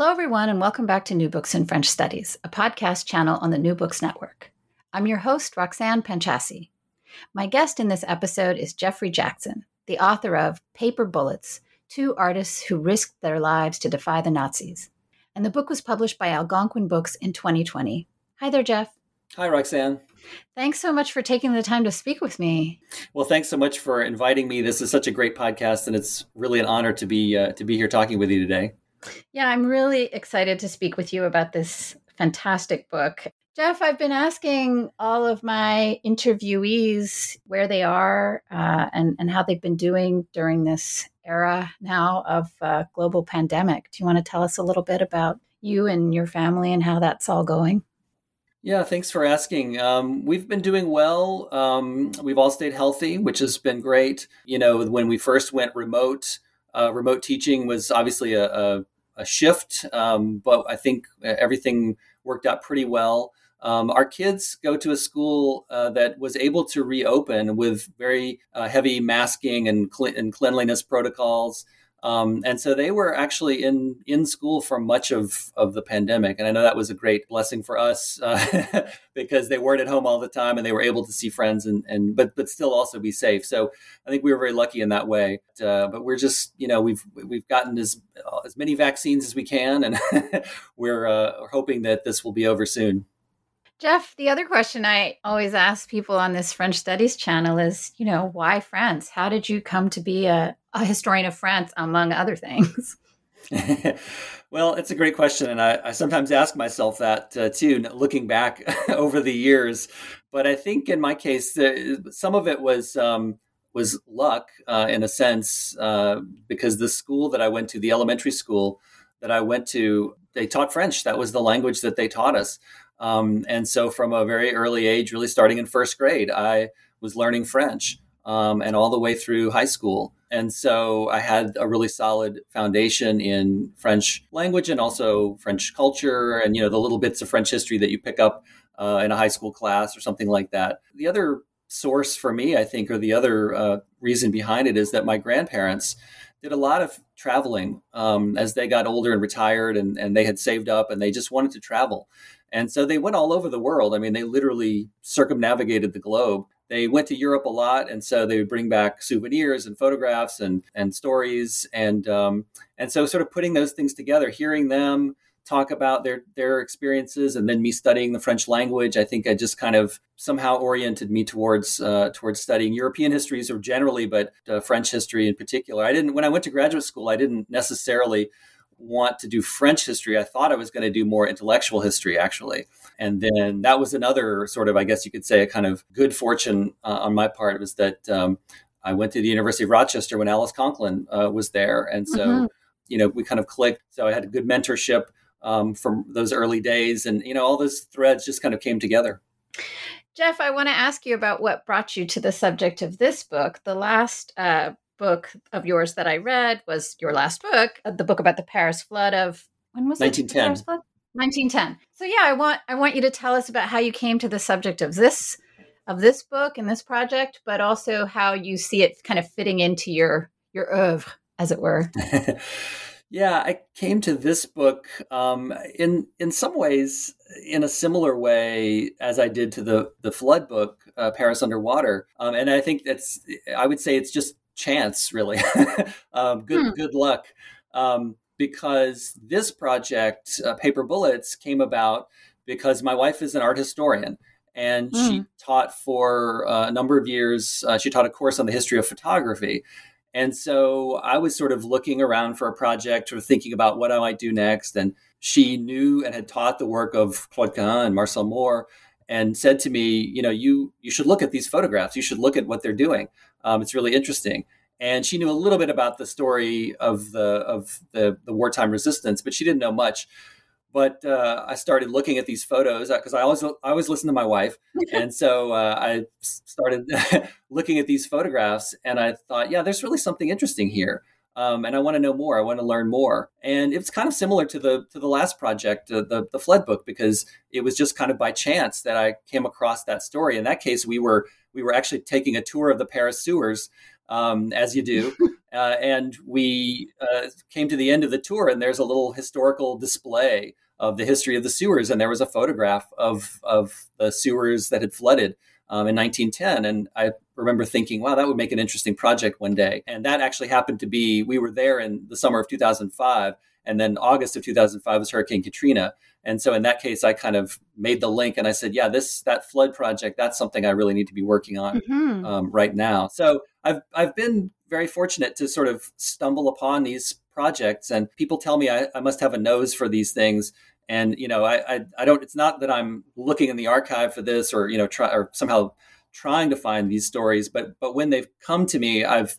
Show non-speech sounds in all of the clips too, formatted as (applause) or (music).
Hello, everyone, and welcome back to New Books in French Studies, a podcast channel on the New Books Network. I'm your host, Roxanne Panchasi. My guest in this episode is Jeffrey Jackson, the author of Paper Bullets Two Artists Who Risked Their Lives to Defy the Nazis. And the book was published by Algonquin Books in 2020. Hi there, Jeff. Hi, Roxanne. Thanks so much for taking the time to speak with me. Well, thanks so much for inviting me. This is such a great podcast, and it's really an honor to be uh, to be here talking with you today. Yeah, I'm really excited to speak with you about this fantastic book. Jeff, I've been asking all of my interviewees where they are uh, and, and how they've been doing during this era now of uh, global pandemic. Do you want to tell us a little bit about you and your family and how that's all going? Yeah, thanks for asking. Um, we've been doing well. Um, we've all stayed healthy, which has been great. You know, when we first went remote, uh, remote teaching was obviously a, a, a shift, um, but I think everything worked out pretty well. Um, our kids go to a school uh, that was able to reopen with very uh, heavy masking and, cl- and cleanliness protocols. Um, and so they were actually in in school for much of of the pandemic, and I know that was a great blessing for us uh, (laughs) because they weren't at home all the time and they were able to see friends and and but but still also be safe. So I think we were very lucky in that way. Uh, but we're just you know we've we've gotten as as many vaccines as we can, and (laughs) we're uh, hoping that this will be over soon. Jeff, the other question I always ask people on this French Studies channel is, you know, why France? How did you come to be a, a historian of France, among other things? (laughs) (laughs) well, it's a great question. And I, I sometimes ask myself that uh, too, looking back (laughs) over the years. But I think in my case, uh, some of it was. Um, was luck uh, in a sense uh, because the school that I went to, the elementary school that I went to, they taught French. That was the language that they taught us. Um, and so from a very early age, really starting in first grade, I was learning French um, and all the way through high school. And so I had a really solid foundation in French language and also French culture and, you know, the little bits of French history that you pick up uh, in a high school class or something like that. The other source for me, I think, or the other uh, reason behind it is that my grandparents did a lot of traveling um, as they got older and retired and, and they had saved up and they just wanted to travel. And so they went all over the world. I mean, they literally circumnavigated the globe. They went to Europe a lot, and so they would bring back souvenirs and photographs and and stories, and um, and so sort of putting those things together, hearing them talk about their their experiences, and then me studying the French language, I think I just kind of somehow oriented me towards uh, towards studying European histories or generally, but uh, French history in particular. I didn't when I went to graduate school, I didn't necessarily want to do French history. I thought I was going to do more intellectual history, actually. And then that was another sort of, I guess you could say, a kind of good fortune uh, on my part was that um, I went to the University of Rochester when Alice Conklin uh, was there. And so, mm-hmm. you know, we kind of clicked. So I had a good mentorship um, from those early days. And, you know, all those threads just kind of came together. Jeff, I want to ask you about what brought you to the subject of this book. The last uh, book of yours that I read was your last book, uh, the book about the Paris flood of when was 1910. it? 1910. 1910. So yeah, I want I want you to tell us about how you came to the subject of this of this book and this project, but also how you see it kind of fitting into your your oeuvre, as it were. (laughs) yeah, I came to this book um, in in some ways in a similar way as I did to the the flood book, uh, Paris Underwater, um, and I think that's I would say it's just chance, really. (laughs) um, good hmm. good luck. Um, because this project, uh, Paper Bullets, came about because my wife is an art historian and mm. she hmm. taught for uh, a number of years. Uh, she taught a course on the history of photography. And so I was sort of looking around for a project or thinking about what I might do next. And she knew and had taught the work of Claude Cahun and Marcel Moore and said to me, you know, you you should look at these photographs. You should look at what they're doing. Um, it's really interesting. and she knew a little bit about the story of the of the, the wartime resistance, but she didn't know much. But uh, I started looking at these photos because uh, I always I always listen to my wife, (laughs) and so uh, I started (laughs) looking at these photographs, and I thought, yeah, there's really something interesting here. Um, and I want to know more. I want to learn more. And it's kind of similar to the to the last project, uh, the the Flood book, because it was just kind of by chance that I came across that story. In that case, we were we were actually taking a tour of the Paris sewers, um, as you do, (laughs) uh, and we uh, came to the end of the tour, and there's a little historical display of the history of the sewers, and there was a photograph of of the sewers that had flooded um, in 1910. And I remember thinking, wow, that would make an interesting project one day. And that actually happened to be, we were there in the summer of 2005. And then August of 2005 was Hurricane Katrina. And so in that case, I kind of made the link and I said, yeah, this, that flood project, that's something I really need to be working on mm-hmm. um, right now. So I've, I've been very fortunate to sort of stumble upon these projects and people tell me I, I must have a nose for these things and you know I, I, I don't it's not that i'm looking in the archive for this or you know try or somehow trying to find these stories but but when they've come to me i've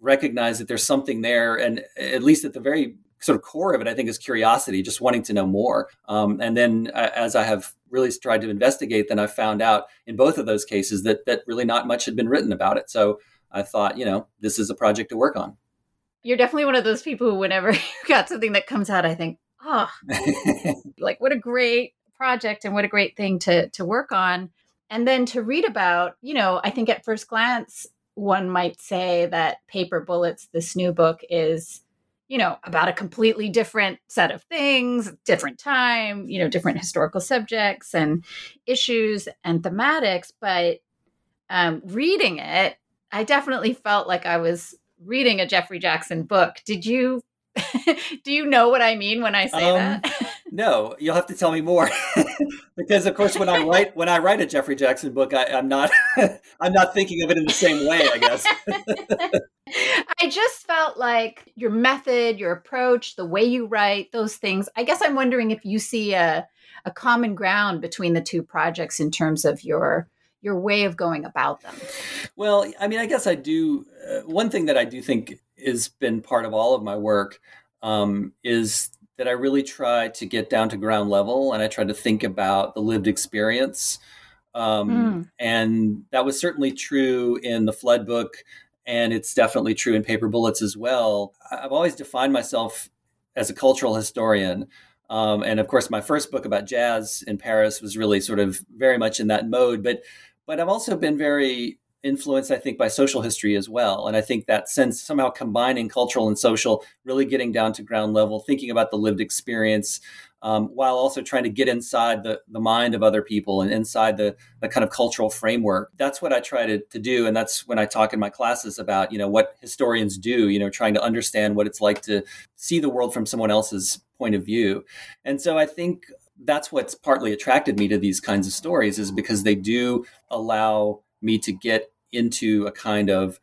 recognized that there's something there and at least at the very sort of core of it i think is curiosity just wanting to know more. Um, and then uh, as i have really tried to investigate then i found out in both of those cases that that really not much had been written about it. So i thought you know this is a project to work on. You're definitely one of those people who whenever (laughs) you got something that comes out i think oh, (laughs) like what a great project and what a great thing to to work on. And then to read about, you know, I think at first glance, one might say that Paper Bullets, this new book, is, you know, about a completely different set of things, different time, you know, different historical subjects and issues and thematics. But um, reading it, I definitely felt like I was reading a Jeffrey Jackson book. Did you (laughs) Do you know what I mean when I say um, that? (laughs) no, you'll have to tell me more. (laughs) because of course when I write when I write a Jeffrey Jackson book, I, am not (laughs) I'm not thinking of it in the same way, I guess. (laughs) I just felt like your method, your approach, the way you write, those things. I guess I'm wondering if you see a a common ground between the two projects in terms of your your way of going about them. Well, I mean, I guess I do. Uh, one thing that I do think has been part of all of my work um, is that I really try to get down to ground level and I try to think about the lived experience. Um, mm. And that was certainly true in the Flood book, and it's definitely true in Paper Bullets as well. I've always defined myself as a cultural historian. Um, and of course, my first book about jazz in Paris was really sort of very much in that mode. But but I've also been very influenced, I think, by social history as well. And I think that sense somehow combining cultural and social, really getting down to ground level, thinking about the lived experience, um, while also trying to get inside the, the mind of other people and inside the, the kind of cultural framework. That's what I try to, to do. And that's when I talk in my classes about, you know, what historians do, you know, trying to understand what it's like to see the world from someone else's point of view. And so I think that's what's partly attracted me to these kinds of stories is because they do allow me to get into a kind of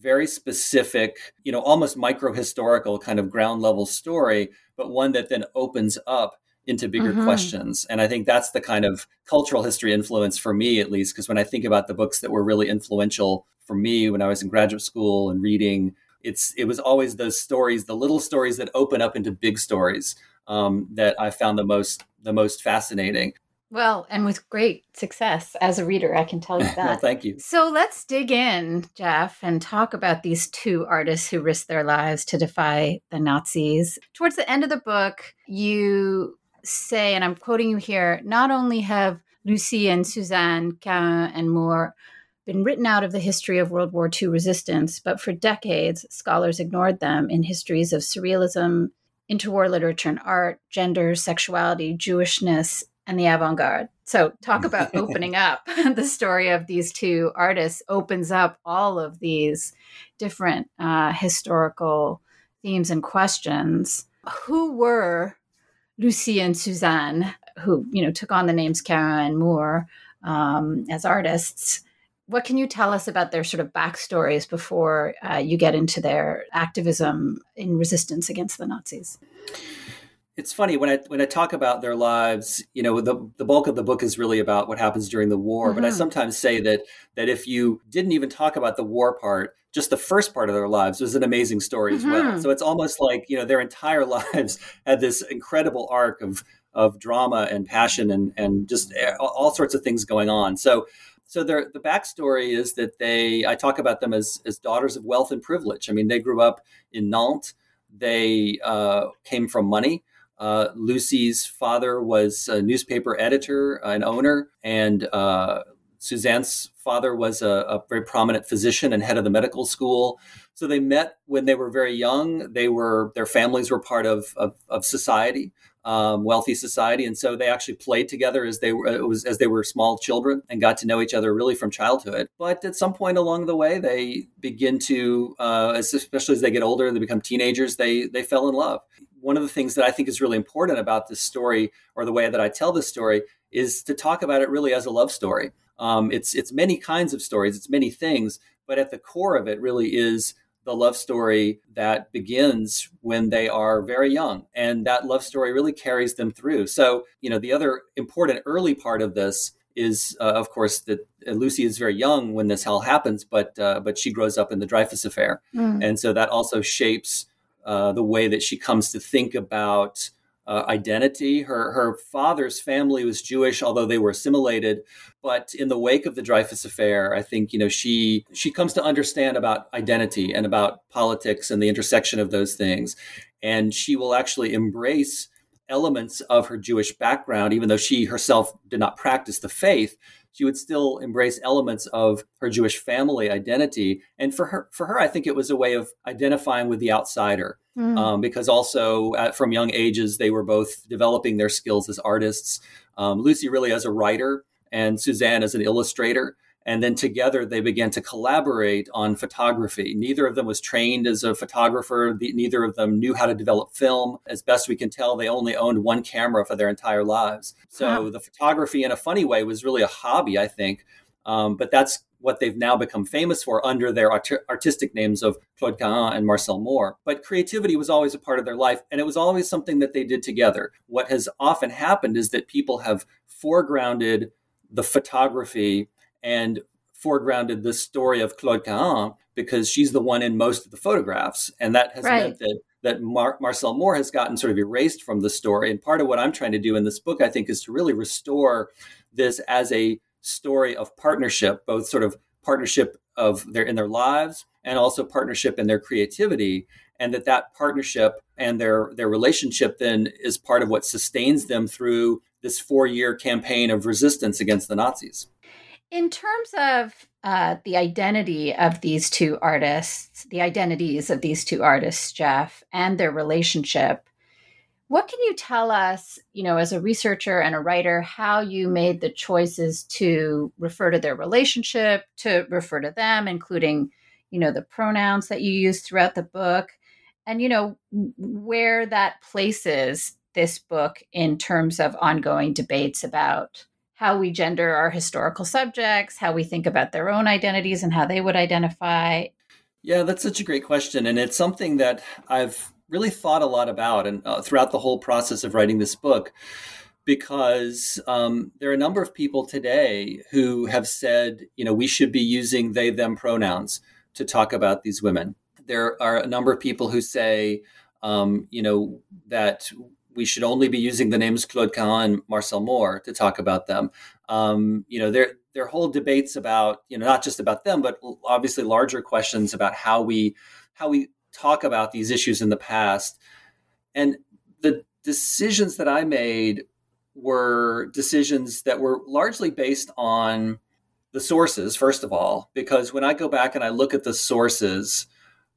very specific, you know, almost micro historical kind of ground level story, but one that then opens up into bigger mm-hmm. questions. And I think that's the kind of cultural history influence for me, at least, because when I think about the books that were really influential for me when I was in graduate school and reading, it's it was always those stories, the little stories that open up into big stories um, that I found the most the most fascinating. Well, and with great success as a reader, I can tell you (laughs) that. well, thank you. So let's dig in, Jeff, and talk about these two artists who risked their lives to defy the Nazis. Towards the end of the book, you say, and I'm quoting you here not only have Lucie and Suzanne, Cahun and Moore been written out of the history of World War II resistance, but for decades, scholars ignored them in histories of surrealism, interwar literature and art, gender, sexuality, Jewishness, and the avant garde. So, talk about (laughs) opening up. (laughs) the story of these two artists opens up all of these different uh, historical themes and questions. Who were Lucie and Suzanne, who you know took on the names Cahun and Moore um, as artists? What can you tell us about their sort of backstories before uh, you get into their activism in resistance against the Nazis? It's funny when I when I talk about their lives, you know, the the bulk of the book is really about what happens during the war. Mm-hmm. But I mm-hmm. sometimes say that that if you didn't even talk about the war part, just the first part of their lives was an amazing story mm-hmm. as well. Mm-hmm. So it's almost like you know their entire (laughs) lives had this incredible arc of of drama and passion and and just all sorts of things going on. So so their the backstory is that they I talk about them as as daughters of wealth and privilege. I mean, they grew up in Nantes. They uh, came from money. Uh, Lucy's father was a newspaper editor, an owner, and uh, Suzanne's father was a, a, very prominent physician and head of the medical school. So they met when they were very young. They were their families were part of of, of society, um, wealthy society, and so they actually played together as they were was as they were small children and got to know each other really from childhood. But at some point along the way, they begin to, uh, especially as they get older, they become teenagers. They they fell in love one of the things that I think is really important about this story, or the way that I tell this story, is to talk about it really as a love story. Um, it's it's many kinds of stories, it's many things, but at the core of it really is the love story that begins when they are very young, and that love story really carries them through. So, you know, the other important early part of this is, uh, of course, that Lucy is very young when this all happens, but uh, but she grows up in the Dreyfus affair, mm. and so that also shapes uh, the way that she comes to think about uh, identity. Her her father's family was Jewish, although they were assimilated. But in the wake of the Dreyfus affair, I think you know she she comes to understand about identity and about politics and the intersection of those things, and she will actually embrace elements of her Jewish background, even though she herself did not practice the faith she would still embrace elements of her Jewish family identity. And for her, for her, I think it was a way of identifying with the outsider, mm. um, because also at, from young ages they were both developing their skills as artists. Um, Lucy really as a writer, and Suzanne as an illustrator. And then together they began to collaborate on photography. Neither of them was trained as a photographer. neither of them knew how to develop film. As best we can tell, they only owned one camera for their entire lives. So huh. the photography, in a funny way, was really a hobby, I think. Um, but that's what they've now become famous for under their art- artistic names of Claude Cahun and Marcel Moore. But creativity was always a part of their life, and it was always something that they did together. What has often happened is that people have foregrounded the photography and foregrounded the story of Claude Cahun because she's the one in most of the photographs. And that has right. meant that that Mar- Marcel Moore has gotten sort of erased from the story. And part of what I'm trying to do in this book, I think, is to really restore this as a story of partnership, both sort of partnership of their in their lives and also partnership in their creativity and that that partnership and their their relationship then is part of what sustains them through this four year campaign of resistance against the Nazis. In terms of uh, the identity of these two artists, the identities of these two artists, Jeff, and their relationship, what can you tell us, you know, as a researcher and a writer, how you made the choices to refer to their relationship, to refer to them, including, you know, the pronouns that you use throughout the book, and, you know, where that places this book in terms of ongoing debates about how we gender our historical subjects, how we think about their own identities and how they would identify? Yeah, that's such a great question. And it's something that I've really thought a lot about and uh, throughout the whole process of writing this book because um, there are a number of people today who have said, you know, we should be using they, them pronouns to talk about these women. There are a number of people who say, um, you know, that we should only be using the names Claude Cahun and Marcel Moore to talk about them. Um, you know, there are whole debates about you know not just about them, but obviously larger questions about how we how we talk about these issues in the past. And the decisions that I made were decisions that were largely based on the sources, first of all, because when I go back and I look at the sources,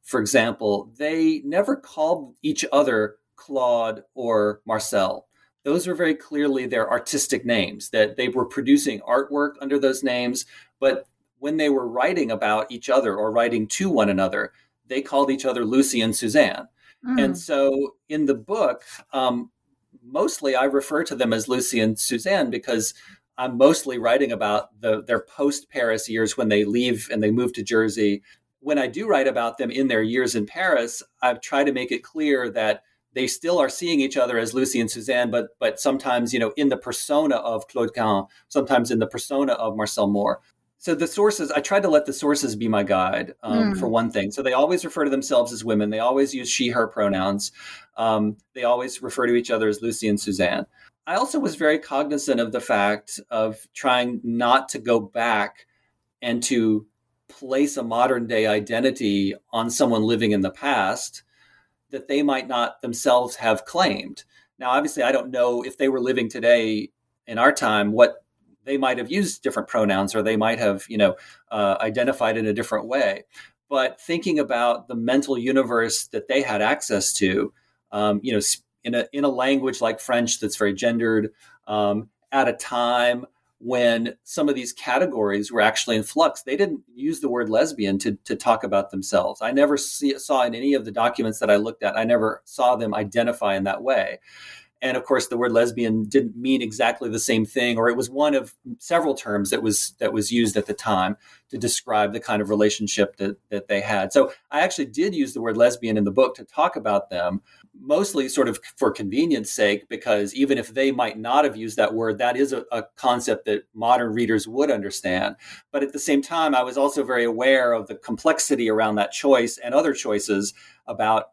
for example, they never called each other Claude, or Marcel. Those were very clearly their artistic names, that they were producing artwork under those names. But when they were writing about each other or writing to one another, they called each other Lucy and Suzanne. Mm. And so in the book, um, mostly I refer to them as Lucy and Suzanne because I'm mostly writing about the, their post Paris years when they leave and they move to Jersey. When I do write about them in their years in Paris, I've tried to make it clear that they still are seeing each other as Lucy and Suzanne, but but sometimes you know in the persona of Claude Cahun, sometimes in the persona of Marcel Moore. So the sources, I tried to let the sources be my guide um, mm. for one thing. So they always refer to themselves as women. They always use she/her pronouns. Um, they always refer to each other as Lucy and Suzanne. I also was very cognizant of the fact of trying not to go back and to place a modern day identity on someone living in the past that they might not themselves have claimed. Now, obviously, I don't know if they were living today in our time what they might have used different pronouns or they might have, you know, uh, identified in a different way. But thinking about the mental universe that they had access to, um, you know, in a in a language like French that's very gendered, um, at a time when some of these categories were actually in flux. They didn't use the word lesbian to, to talk about themselves. I never see, saw in any of the documents that I looked at, I never saw them identify in that way. And of course, the word lesbian didn't mean exactly the same thing, or it was one of several terms that was that was used at the time to describe the kind of relationship that, that they had. So I actually did use the word lesbian in the book to talk about them, mostly sort of for convenience sake, because even if they might not have used that word, that is a, a, concept that modern readers would understand. But at the same time, I was also very aware of the complexity around that choice and other choices about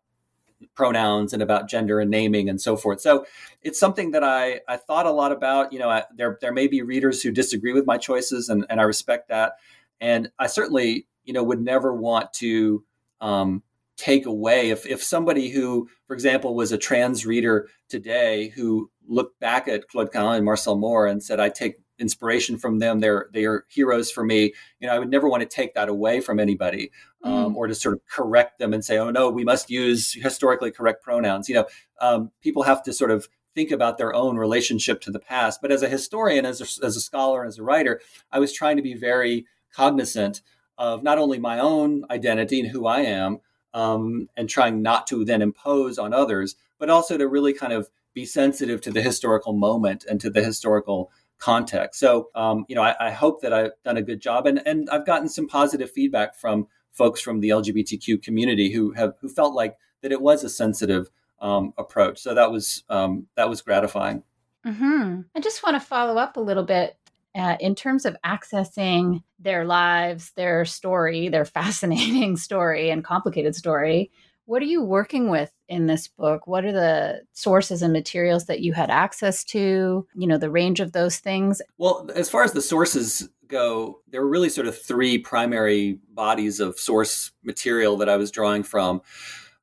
pronouns and about gender and naming and so forth. So it's something that I, I thought a lot about. You know, I, there there may be readers who disagree with my choices, and, and I respect that. And I certainly, you know, would never want to um, take away if if somebody who, for example, was a trans reader today who looked back at Claude Cahun and Marcel Moore and said, "I take inspiration from them. They're they're heroes for me." You know, I would never want to take that away from anybody, um, mm. or to sort of correct them and say, "Oh no, we must use historically correct pronouns." You know, um, people have to sort of think about their own relationship to the past. But as a historian, as a, as a scholar, as a writer, I was trying to be very cognizant of not only my own identity and who I am, um, and trying not to then impose on others, but also to really kind of be sensitive to the historical moment and to the historical context. So, um, you know, I, I, hope that I've done a good job, and and I've gotten some positive feedback from folks from the LGBTQ community who have who felt like that it was a sensitive um, approach. So that was um, that was gratifying. Mm-hmm. I just want to follow up a little bit uh, in terms of accessing their lives, their story, their (laughs) fascinating story and complicated story. What are you working with in this book? What are the sources and materials that you had access to? You know, the range of those things? Well, as far as the sources go, there were really sort of three primary bodies of source material that I was drawing from.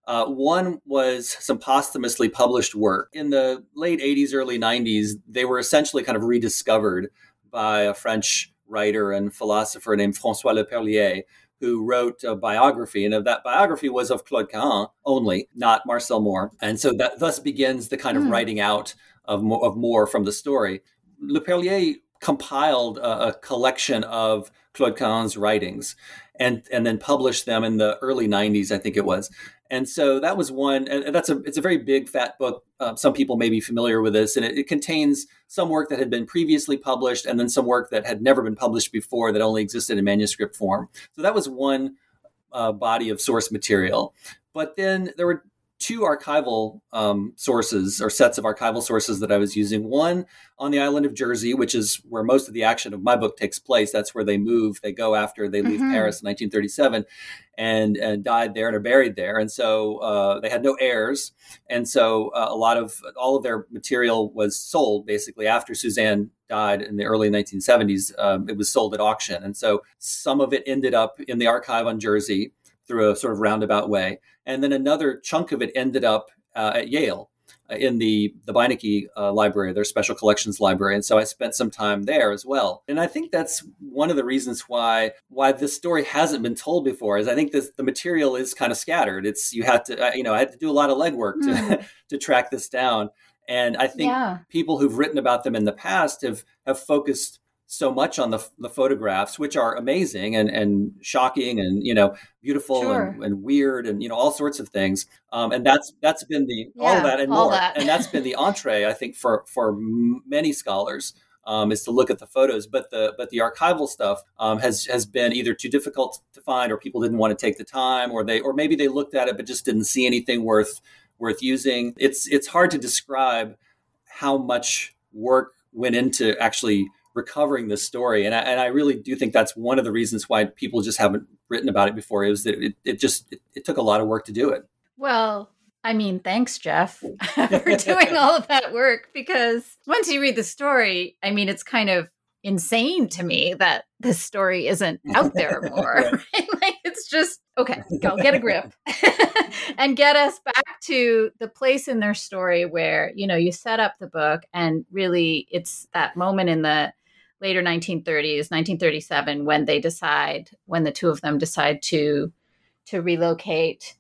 Uh, one was some posthumously published work. In the late 80s, early 90s, they were essentially kind of rediscovered by a French writer and philosopher named Francois Leperlier, who wrote a biography, and that biography was of Claude Cahun only, not Marcel Moore. And so that thus begins the kind of mm. writing out of Moore, of Moore from the story. Leperlier compiled a, a collection of Claude Cahun's writings and and then published them in the early 90s, I think it was. And so that was one, and that's a it's a very big fat book. Um, some people may be familiar with this, and it, it, contains some work that had been previously published, and then some work that had never been published before that only existed in manuscript form. So that was one uh, body of source material. But then there were two archival um, sources or sets of archival sources that I was using. One on the island of Jersey, which is where most of the action of my book takes place. That's where they move. They go after they leave mm-hmm. Paris in 1937 and, and died there and are buried there. And so uh, they had no heirs. And so uh, a lot of all of their material was sold basically after Suzanne died in the early 1970s. Um, it was sold at auction. And so some of it ended up in the archive on Jersey through a sort of roundabout way. And then another chunk of it ended up uh, at Yale uh, in the the Beinecke uh, Library, their special collections library, and so I spent some time there as well. And I think that's one of the reasons why why this story hasn't been told before. Is I think this, the material is kind of scattered. It's you had to uh, you know I had to do a lot of legwork mm. to hmm. (laughs) to track this down. And I think yeah. people who've written about them in the past have have focused so much on the, the photographs, which are amazing and, and shocking and you know beautiful sure. and, and, weird and you know all sorts of things. Um, and that's that's been the yeah, all of that and more. That. and that's been the entree, I think, for for many scholars. Um, is to look at the photos, but the but the archival stuff um, has has been either too difficult to find, or people didn't want to take the time, or they or maybe they looked at it but just didn't see anything worth worth using. It's it's hard to describe how much work went into actually recovering this story, and I, and I really do think that's one of the reasons why people just haven't written about it before. is that it, it just it, it took a lot of work to do it. Well, I mean, thanks, Jeff, (laughs) for doing all of that work because once you read the story, I mean, it's kind of insane to me that this story isn't out there (laughs) more. right. (laughs) Like it's just okay, go get a grip and get us back to the place in their story where, you know, you set up the book and really it's that moment in the later 1930s, 1937 when they decide when the two of them decide to to relocate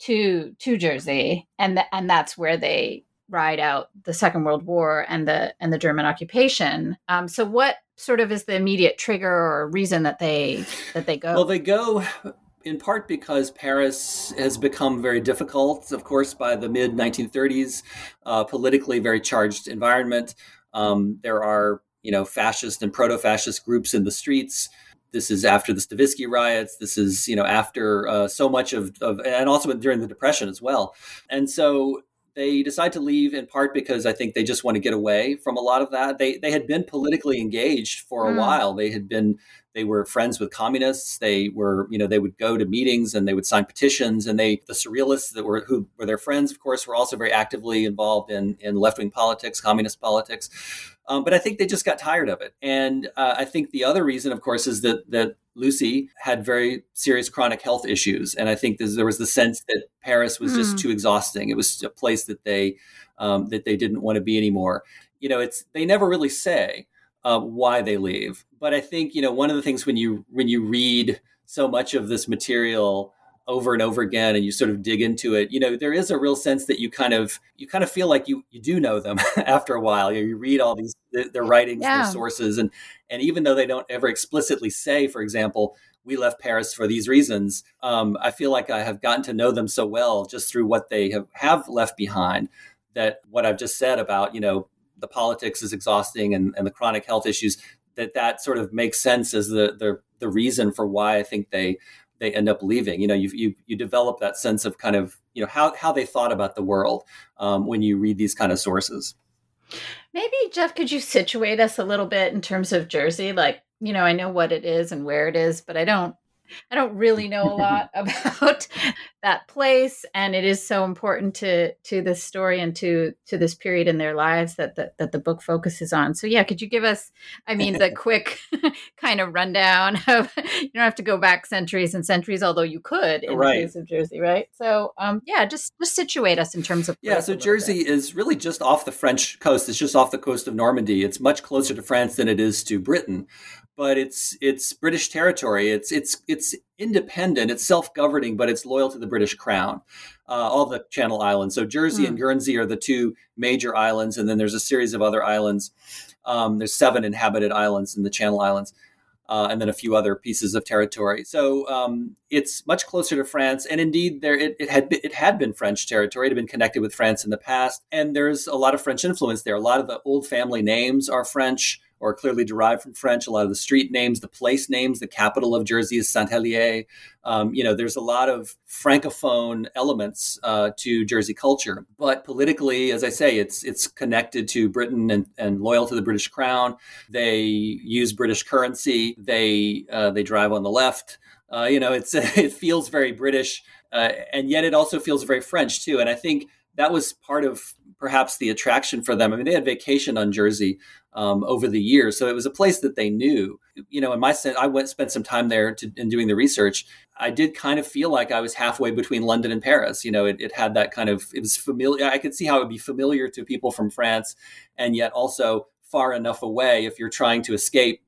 to to Jersey and th- and that's where they ride out the Second World War and the and the German occupation. Um, so, what sort of is the immediate trigger or reason that they that they go? Well, they go in part because Paris has become very difficult, of course, by the mid 1930s, uh, politically very charged environment. Um, there are you know fascist and proto-fascist groups in the streets. This is after the Stavisky riots. This is you know after uh, so much of, of and also during the Depression as well. And so they decide to leave in part because I think they just want to get away from a lot of that. They they had been politically engaged for a mm. while. They had been they were friends with communists. They were you know they would go to meetings and they would sign petitions. And they the surrealists that were who were their friends, of course, were also very actively involved in in left wing politics, communist politics. Um, but I think they just got tired of it. And uh, I think the other reason, of course, is that that Lucy had very serious chronic health issues, and I think there was the sense that Paris was mm. just hmm. too exhausting. It was a place that they um, that they didn't want to be anymore. You know, it's they never really say uh, why they leave, but I think you know one of the things when you when you read so much of this material over and over again and you sort of dig into it you know there is a real sense that you kind of you kind of feel like you you do know them (laughs) after a while you, you read all these their writings yeah. their sources and and even though they don't ever explicitly say for example we left paris for these reasons um, i feel like i have gotten to know them so well just through what they have have left behind that what i've just said about you know the politics is exhausting and, and the chronic health issues that that sort of makes sense as the the the reason for why i think they they end up leaving. You know, you you you develop that sense of kind of you know how how they thought about the world um, when you read these kind of sources. Maybe Jeff, could you situate us a little bit in terms of Jersey? Like, you know, I know what it is and where it is, but I don't (laughs) I don't really know a lot (laughs) about (laughs) that place, and it is so important to to this story and to to this period in their lives that the, that the book focuses on. So, yeah, could you give us, I mean, the quick kind of rundown of you don't have to go back centuries and centuries, although you could in right. the case of Jersey, right? So, um, yeah, just just situate us in terms of yeah. So Jersey bit. is really just off the French coast. It's just off the coast of Normandy. It's much closer to France than it is to Britain but it's it's British territory. It's it's it's independent. It's self-governing, but it's loyal to the British Crown. Uh, all the Channel Islands. So Jersey mm. and Guernsey are the two major islands, and then there's a series of other islands. Um, there's seven inhabited islands in the Channel Islands, uh, and then a few other pieces of territory. So um, it's much closer to France, and indeed, there it, it had been, it had been French territory. It had been connected with France in the past, and there's a lot of French influence there. A lot of the old family names are French or clearly derived from French. A lot of the street names, the place names, the capital of Jersey is Saint Helier. Um, you know, there's a lot of francophone elements uh, to Jersey culture, but politically, as I say, it's it's connected to Britain and, and loyal to the British Crown. They use British currency. They uh, they drive on the left. Uh, you know, it's (laughs) it feels very British, uh, and yet it also feels very French too. And I think that was part of perhaps the attraction for them. I mean, they had vacation on Jersey um, over the years. So it was a place that they knew. You know, in my sense, I went spent some time there to, in doing the research. I did kind of feel like I was halfway between London and Paris. You know, it, it had that kind of it was familiar. I could see how it would be familiar to people from France, and yet also far enough away if you're trying to escape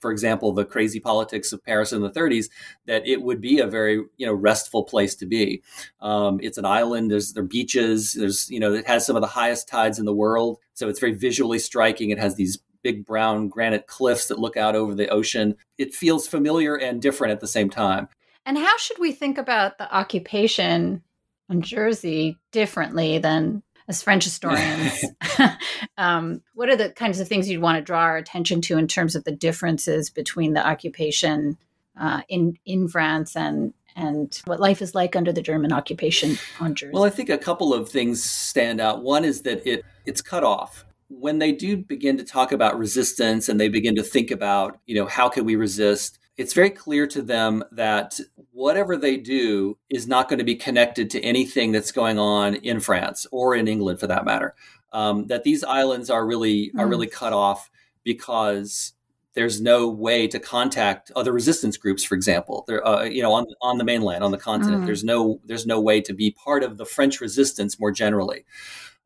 for example, the crazy politics of Paris in the 30s, that it would be a very you know restful place to be. Um, it's an island. There's there beaches. There's you know it has some of the highest tides in the world, so it's very visually striking. It has these big brown granite cliffs that look out over the ocean. It feels familiar and different at the same time. And how should we think about the occupation on Jersey differently than as French historians, (laughs) (laughs) um, what are the kinds of things you'd want to draw our attention to in terms of the differences between the occupation uh, in in France and and what life is like under the German occupation on Jersey? Well, I think a couple of things stand out. One is that it it's cut off when they do begin to talk about resistance and they begin to think about, you know, how can we resist? It's very clear to them that whatever they do is not going to be connected to anything that's going on in France or in England, for that matter. Um, that these islands are really are really mm. cut off because there's no way to contact other resistance groups, for example. There, uh, you know, on on the mainland, on the continent, mm. there's no there's no way to be part of the French resistance more generally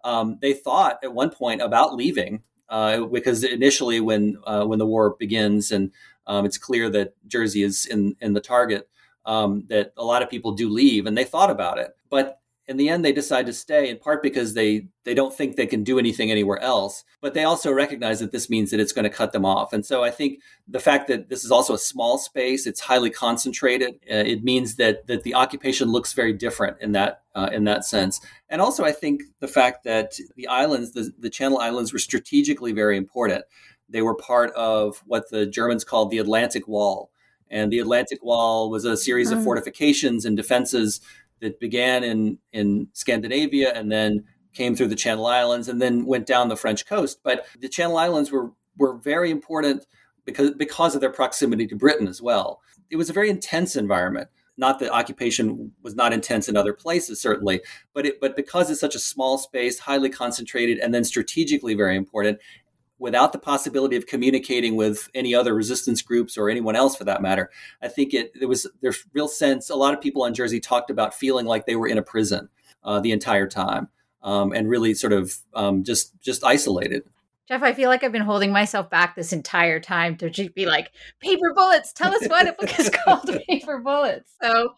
um, they thought at one point about leaving uh, because initially, when uh, when the war begins and um, it's clear that Jersey is in in the target, um, that a lot of people do leave, and they thought about it, but in the end they decide to stay in part because they they don't think they can do anything anywhere else. But they also recognize that this means that it's going to cut them off. And so i think the fact that this is also a small space it's highly concentrated uh, it means that that the occupation looks very different in that uh, in that sense. And also i think the fact that the islands the, the channel islands were strategically very important they were part of what the germans called the atlantic wall and the atlantic wall was a series of hmm. fortifications and defenses that began in in Scandinavia and then came through the Channel Islands and then went down the French coast. But the Channel Islands were were very important because because of their proximity to Britain as well. It was a very intense environment. Not that occupation was not intense in other places, certainly, but it, but because it's such a small space, highly concentrated, and then strategically very important, without the possibility of communicating with any other resistance groups or anyone else for that matter. I think it there was there's real sense. A lot of people on Jersey talked about feeling like they were in a prison uh, the entire time um, and really sort of um, just just isolated. Jeff, I feel like I've been holding myself back this entire time to just be like, Paper Bullets, tell us why the book is (laughs) called Paper Bullets. So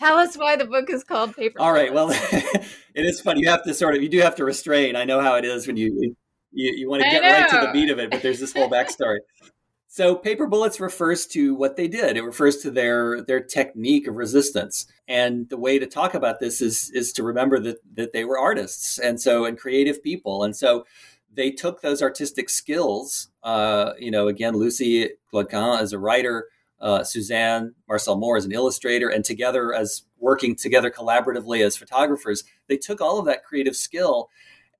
tell us why the book is called Paper All right. Well, (laughs) it is funny. You have to sort of, you do have to restrain. I know how it is when you you, you want to get right to the beat of it, but there's this whole backstory. (laughs) so paper bullets refers to what they did. It refers to their their technique of resistance. And the way to talk about this is is to remember that that they were artists and so and creative people. And so they took those artistic skills. Uh, you know, again, Lucy Claude as a writer, uh, Suzanne Marcel Moore as an illustrator, and together as working together collaboratively as photographers, they took all of that creative skill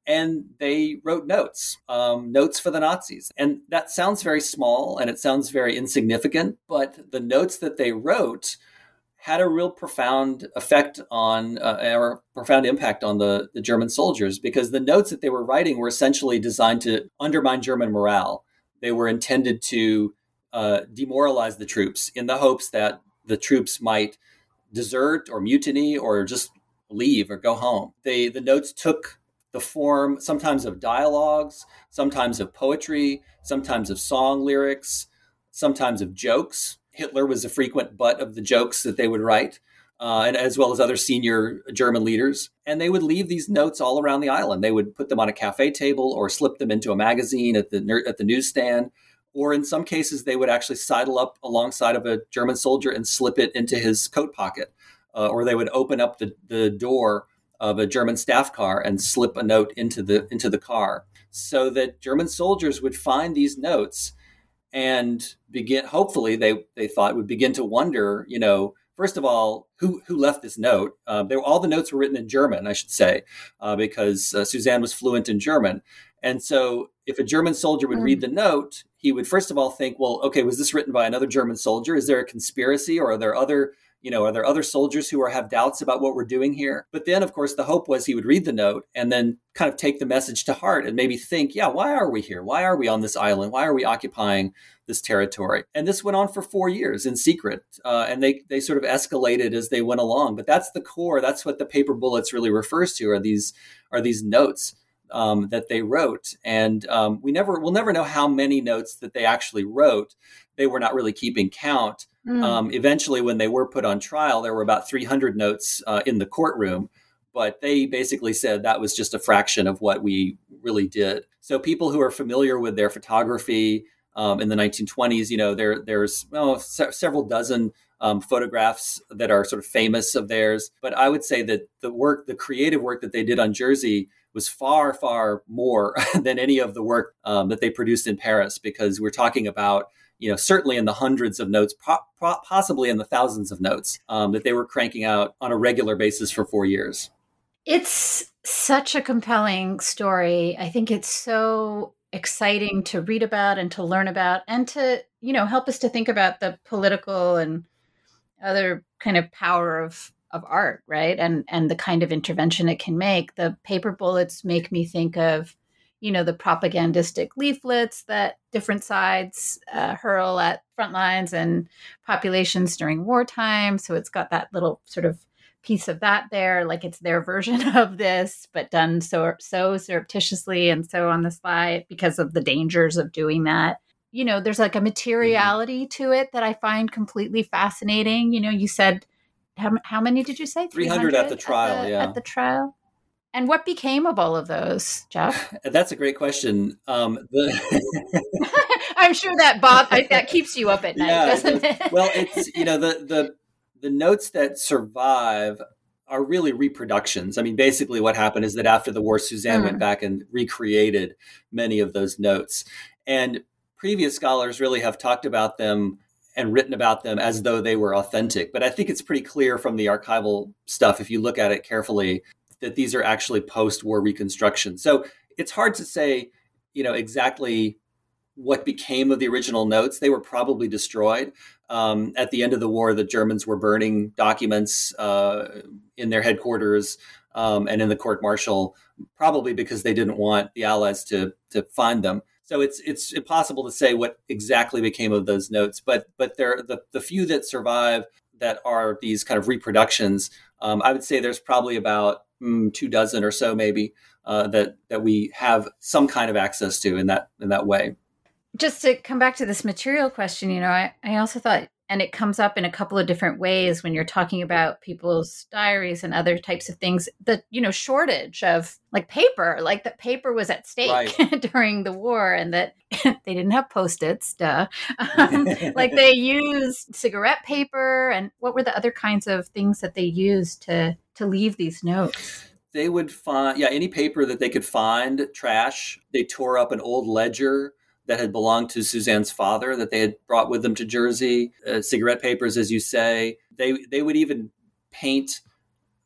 and they wrote notes, um, notes for the Nazis. And that sounds very small and it sounds very insignificant, but the notes that they wrote had a real profound effect on, uh, or profound impact on the, the German soldiers because the notes that they were writing were essentially designed to undermine German morale. They were intended to uh, demoralize the troops in the hopes that the troops might desert or mutiny or just leave or go home. They the notes took the form sometimes of dialogues, sometimes of poetry, sometimes of song lyrics, sometimes of jokes. Hitler was a frequent butt of the jokes that they would write, uh, and as well as other senior German leaders. And they would leave these notes all around the island. They would put them on a cafe table or slip them into a magazine at the at the newsstand. Or in some cases, they would actually sidle up alongside of a German soldier and slip it into his coat pocket. Uh, or they would open up the, the door of a German staff car and slip a note into the into the car so that German soldiers would find these notes and begin hopefully they they thought would begin to wonder you know first of all who who left this note? Uh, they, all the notes were written in German I should say uh, because uh, Suzanne was fluent in German. And so if a German soldier would mm. read the note he would first of all think well okay was this written by another German soldier? Is there a conspiracy or are there other you know, are there other soldiers who are have doubts about what we're doing here? But then, of course, the hope was he would read the note and then kind of take the message to heart and maybe think, yeah, why are we here? Why are we on this island? Why are we occupying this territory? And this went on for four years in secret, uh, and they they sort of escalated as they went along. But that's the core. That's what the paper bullets really refers to. Are these are these notes? Um, that they wrote, and um, we never we'll never know how many notes that they actually wrote. They were not really keeping count, Mm. Um, eventually, when they were put on trial, there were about 300 notes uh, in the courtroom, but they basically said that was just a fraction of what we really did. So people who are familiar with their photography um, in the 1920s, you know, there there's well, se- several dozen um, photographs that are sort of famous of theirs. But I would say that the work, the creative work that they did on Jersey was far, far more (laughs) than any of the work um, that they produced in Paris, because we're talking about you know, certainly in the hundreds of notes, po- possibly in the thousands of notes um, that they were cranking out on a regular basis for four years. It's such a compelling story. I think it's so exciting to read about and to learn about and to, you know, help us to think about the political and other kind of power of of art, right? And and the kind of intervention it can make. The paper bullets make me think of you know the propagandistic leaflets that different sides uh, hurl at front lines and populations during wartime. So it's got that little sort of piece of that there like it's their (laughs) version of this but done so so surreptitiously and so on the slide because of the dangers of doing that. You know there's like a mm-hmm. materiality mm-hmm. to it that i find completely fascinating. You know you said how, how many did you say? 300, 300 at the trial at the, yeah. at the trial and what became of all of those, Jeff? (laughs) That's a great question. Um, the... (laughs) I'm sure that Bob that keeps you up at night, yeah, doesn't it? well, it's you know the the the notes that survive are really reproductions. I mean, basically, what happened is that after the war, Suzanne mm. went back and recreated many of those notes, and previous scholars really have talked about them and written about them as though they were authentic. But I think it's pretty clear from the archival stuff, if you look at it carefully, that these are actually post-war reconstructions. So it's hard to say, you know, exactly what became of the original notes. They were probably destroyed. Um, at the end of the war, the Germans were burning documents uh, in their headquarters um, and in the court martial, probably because they didn't want the Allies to to find them. So it's it's impossible to say what exactly became of those notes. But but there the the few that survive that are these kind of reproductions. Um, I would say there's probably about mm, two dozen or so, maybe uh, that that we have some kind of access to in that in that way. Just to come back to this material question, you know, I, I also thought, and it comes up in a couple of different ways when you're talking about people's diaries and other types of things. The you know shortage of like paper, like that paper was at stake right. (laughs) during the war, and that (laughs) they didn't have post-its, duh. (laughs) Um, like they used cigarette paper, and what were the other kinds of things that they used to to leave these notes? They would find, yeah, any paper that they could find, trash. They tore up an old ledger that had belonged to Suzanne's father that they had brought with them to Jersey. Uh, cigarette papers, as you say. They they would even paint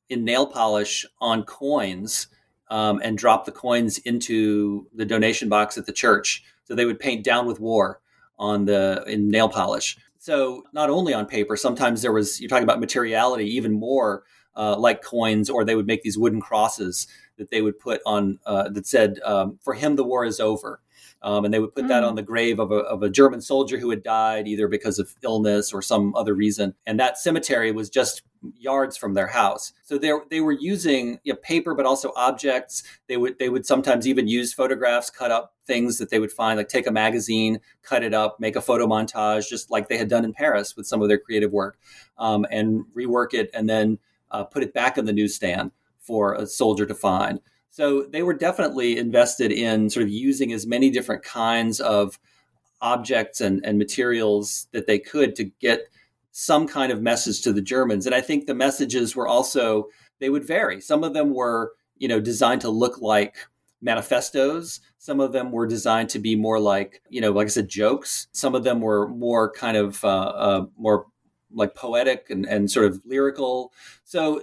in nail polish on coins um, and drop the coins into the donation box at the church. So they would paint "Down with War" on the in nail polish. So not only on paper, sometimes there was you're talking about materiality even more uh, like coins, or they would make these wooden crosses that they would put on uh, that said, um, "For him, the war is over." Um, and they would put mm. that on the grave of a, of a German soldier who had died either because of illness or some other reason. And that cemetery was just yards from their house. So they they were using you know, paper, but also objects. They would they would sometimes even use photographs, cut up things that they would find, like take a magazine, cut it up, make a photo montage, just like they had done in Paris with some of their creative work, um, and rework it, and then uh, put it back on the newsstand for a soldier to find. So they were definitely invested in sort of using as many different kinds of objects and, and materials that they could to get some kind of message to the Germans. And I think the messages were also they would vary. Some of them were, you know, designed to look like manifestos. Some of them were designed to be more like, you know, like I said, jokes. Some of them were more kind of uh, uh, more like poetic and, and sort of lyrical. So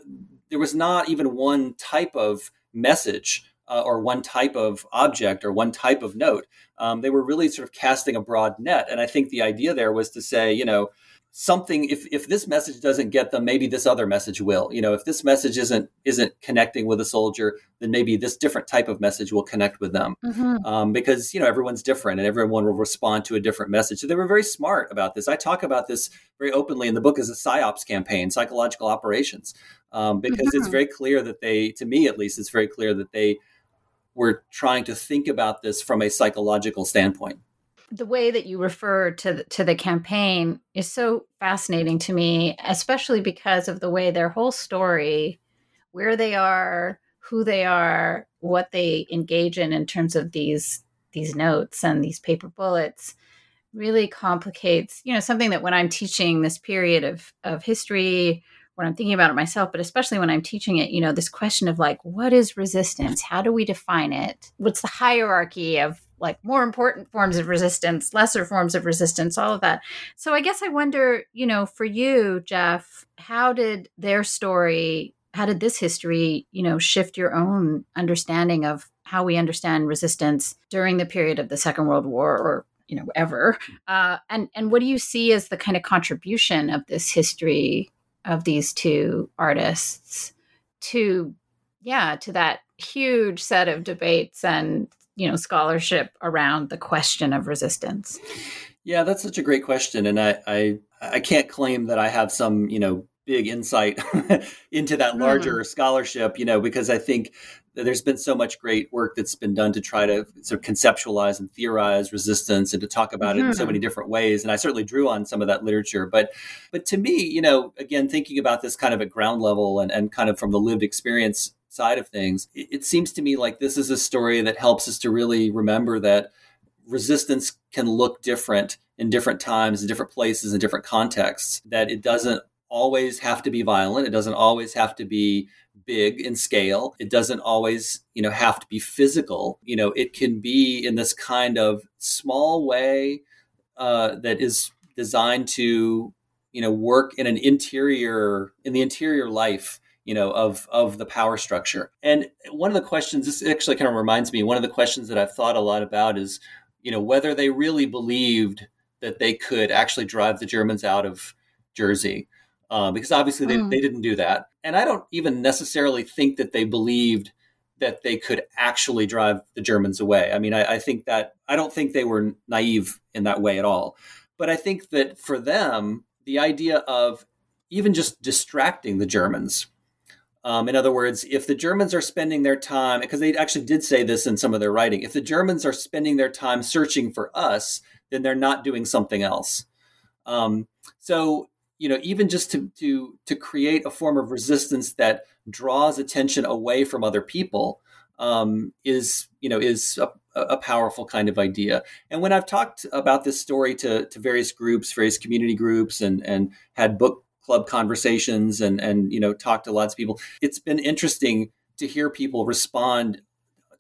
there was not even one type of message uh, or one type of object or one type of note. Um, they were really sort of casting a broad net. And I think the idea there was to say, you know, something if if this message doesn't get them maybe this other message will. You know if this message isn't isn't connecting with a soldier then maybe this different type of message will connect with them. Mm-hmm. um, because you know everyone's different and everyone will respond to a different message. So they were very smart about this. I talk about this very openly in the book as a psyops campaign psychological operations. Um, because mm-hmm. it's very clear that they to me at least it's very clear that they were trying to think about this from a psychological standpoint the way that you refer to the, to the campaign is so fascinating to me, especially because of the way their whole story, where they are, who they are, what they engage in in terms of these these notes and these paper bullets really complicates, you know, something that when I'm teaching this period of of history, when I'm thinking about it myself, but especially when I'm teaching it, you know, this question of like, what is resistance? How do we define it? What's the hierarchy of like more important forms of resistance, lesser forms of resistance, all of that. So I guess I wonder, you know, for you, Jeff, how did their story, how did this history, you know, shift your own understanding of how we understand resistance during the period of the Second World War or you know ever uh, and and what do you see as the kind of contribution of this history of these two artists to yeah to that huge set of debates and you know scholarship around the question of resistance yeah that's such a great question and i i i can't claim that i have some you know big insight (laughs) into that larger mm. scholarship you know because i think there's been so much great work that's been done to try to sort of conceptualize and theorize resistance and to talk about mm-hmm. it in so mm-hmm. many different ways and i certainly drew on some of that literature but but to me you know again thinking about this kind of at ground level and, and kind of from the lived experience side of things it, seems to me like this is a story that helps us to really remember that resistance can look different in different times in different places in different contexts that it doesn't always have to be violent it doesn't always have to be big in scale. It doesn't always, you know, have to be physical. You know, it can be in this kind of small way uh, that is designed to, you know, work in an interior in the interior life you know of of the power structure and one of the questions this actually kind of reminds me one of the questions that i've thought a lot about is you know whether they really believed that they could actually drive the germans out of jersey uh, because obviously they, mm. they didn't do that. And I don't even necessarily think that they believed that they could actually drive the Germans away. I mean, I, I think that I don't think they were naive in that way at all. But I think that for them, the idea of even just distracting the Germans, um, in other words, if the Germans are spending their time, because they actually did say this in some of their writing, if the Germans are spending their time searching for us, then they're not doing something else. Um, so you know even just to to to create a form of resistance that draws attention away from other people um, is you know is a, a, powerful kind of idea. And when I've talked about this story to to various groups, various community groups, and and had book club conversations, and and you know talked to lots of people, it's been interesting to hear people respond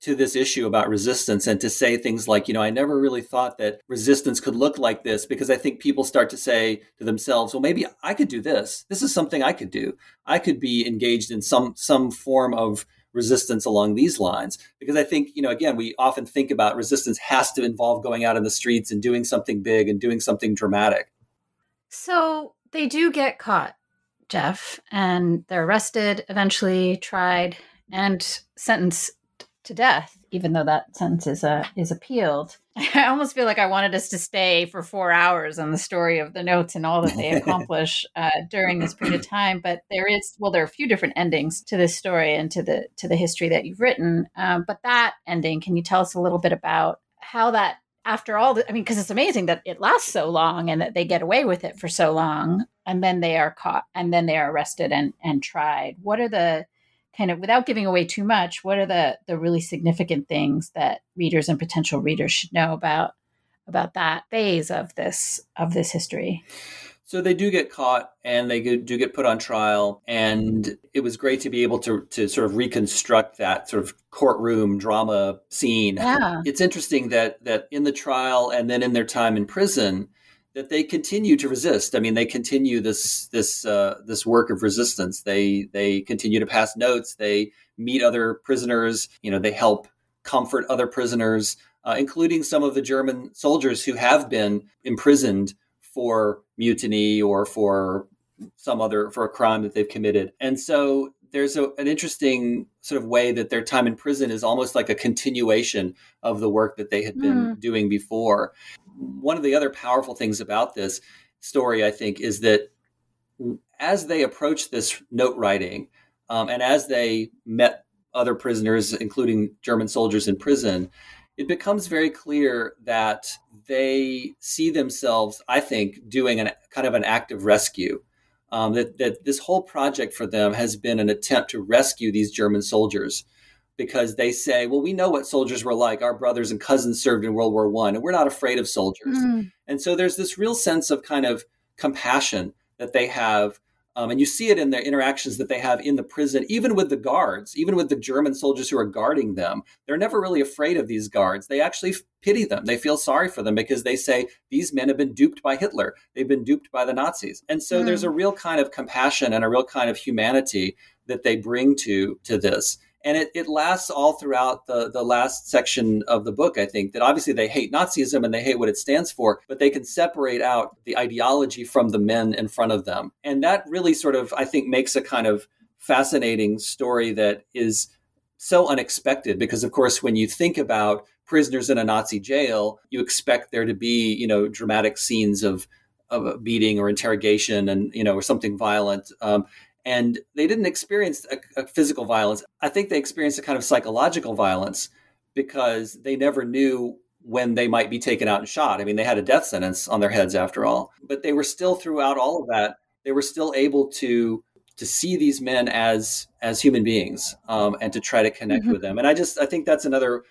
to this issue about resistance and to say things like, you know, I never really thought that resistance could look like this because I think people start to say to themselves, well, maybe I could do this. This is something I could do. I could be engaged in some some form of resistance along these lines because I think, you know, again, we often think about resistance has to involve going out in the streets and doing something big and doing something dramatic. So they do get caught, Jeff, and they're arrested, eventually tried, and sentenced to death, even though that sentence is uh, is appealed. (laughs) I almost feel like I wanted us to stay for four hours on the story of the notes and all that they (laughs) accomplish uh, during this period of time. But there is, well, there are a few different endings to this story and to the to the history that you've written. Um, but that ending, can you tell us a little bit about how that, after all, the, I mean, because it's amazing that it lasts so long and that they get away with it for so long, and then they are caught and then they are arrested and and tried. What are the kind of without giving away too much, what are the the really significant things that readers and potential readers should know about about that phase of this of this history? So they do get caught and they do get put on trial. And it was great to be able to, to sort of reconstruct that sort of courtroom drama scene. Yeah. It's interesting that that in the trial and then in their time in prison, that they continue to resist. I mean, they continue this this uh, this work of resistance. They they continue to pass notes. They meet other prisoners. You know, they help comfort other prisoners, uh, including some of the German soldiers who have been imprisoned for mutiny or for some other for a crime that they've committed. And so there's a, an interesting sort of way that their time in prison is almost like a continuation of the work that they had been mm. doing before one of the other powerful things about this story, I think, is that as they approached this note writing um, and as they met other prisoners, including German soldiers in prison, it becomes very clear that they see themselves, I think, doing a kind of an active rescue. Um, that, that this whole project for them has been an attempt to rescue these German soldiers because they say, well, we know what soldiers were like. Our brothers and cousins served in World War One, and we're not afraid of soldiers. Mm. And so there's this real sense of kind of compassion that they have Um, and you see it in their interactions that they have in the prison, even with the guards, even with the German soldiers who are guarding them. They're never really afraid of these guards. They actually pity them. They feel sorry for them because they say these men have been duped by Hitler. They've been duped by the Nazis. And so mm. there's a real kind of compassion and a real kind of humanity that they bring to to this and it, it lasts all throughout the, the last section of the book i think that obviously they hate nazism and they hate what it stands for but they can separate out the ideology from the men in front of them. And that really sort of i think makes a kind of fascinating story that is so unexpected because of course when you think about prisoners in a nazi jail you expect there to be you know dramatic scenes of of a beating or interrogation and you know or something violent. Um, and they didn't experience a, a physical violence. I think they experienced a kind of psychological violence because they never knew when they might be taken out and shot. I mean, they had a death sentence on their heads after all, but they were still throughout all of that. They were still able to to see these men as as human beings um, and to try to connect mm-hmm. with them. And I just I think that's another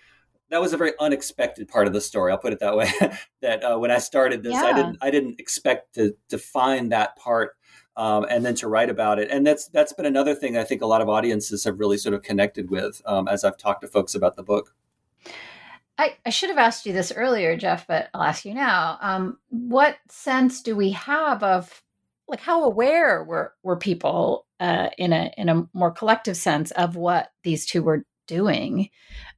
that was a very unexpected part of the story. I'll put it that way. (laughs) that uh, when I started this, yeah. I didn't I didn't expect to to find that part um, and then to write about it. And that's that's been another thing I think a lot of audiences have really sort of connected with um, as I've talked to folks about the book. I, I, should have asked you this earlier, Jeff, but I'll ask you now. Um, what sense do we have of like how aware were were people uh, in a in a more collective sense of what these two were doing?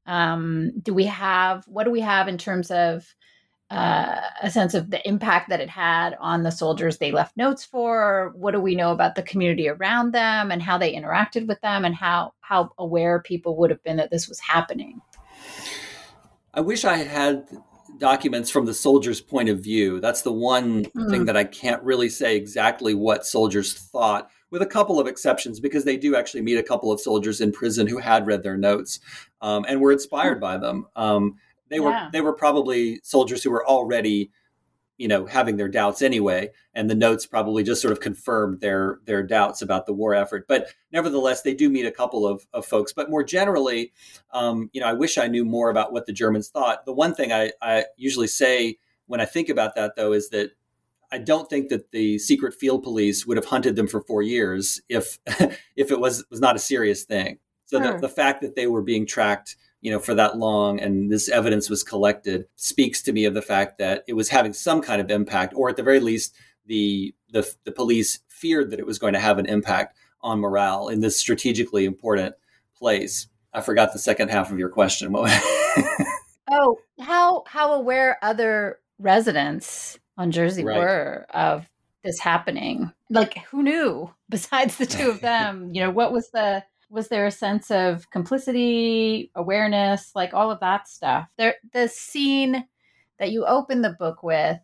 Um, do we have what do we have in terms of uh, a sense of the impact that it had on the soldiers they left notes for? What do we know about the community around them and how they interacted with them and how how aware people would have been that this was happening? I wish i had had documents from the soldiers point of view. That's the one mm. thing that i can't really say exactly what soldiers thought with a couple of exceptions because they do actually meet a couple of soldiers in prison who had read their notes um, and were inspired by them. Um, they yeah. were they were probably soldiers who were already, you know, having their doubts anyway, and the notes probably just sort of confirmed their their doubts about the war effort. But nevertheless, they do meet a couple of, of folks. But more generally, um, you know, I wish I knew more about what the Germans thought. The one thing I, I usually say when I think about that, though, is that I don't think that the secret field police would have hunted them for four years if (laughs) if it was was not a serious thing. So sure. the, the fact that they were being tracked you know, for that long and this evidence was collected speaks to me of the fact that it was having some kind of impact, or at the very least, the the, the police feared that it was going to have an impact on morale in this strategically important place. I forgot the second half of your question. (laughs) oh, how how aware other residents on Jersey right. were of this happening? Like, who knew besides the two of (laughs) them? you know, what was the was there a sense of complicity, awareness, like all of that stuff? There, the scene that you open the book with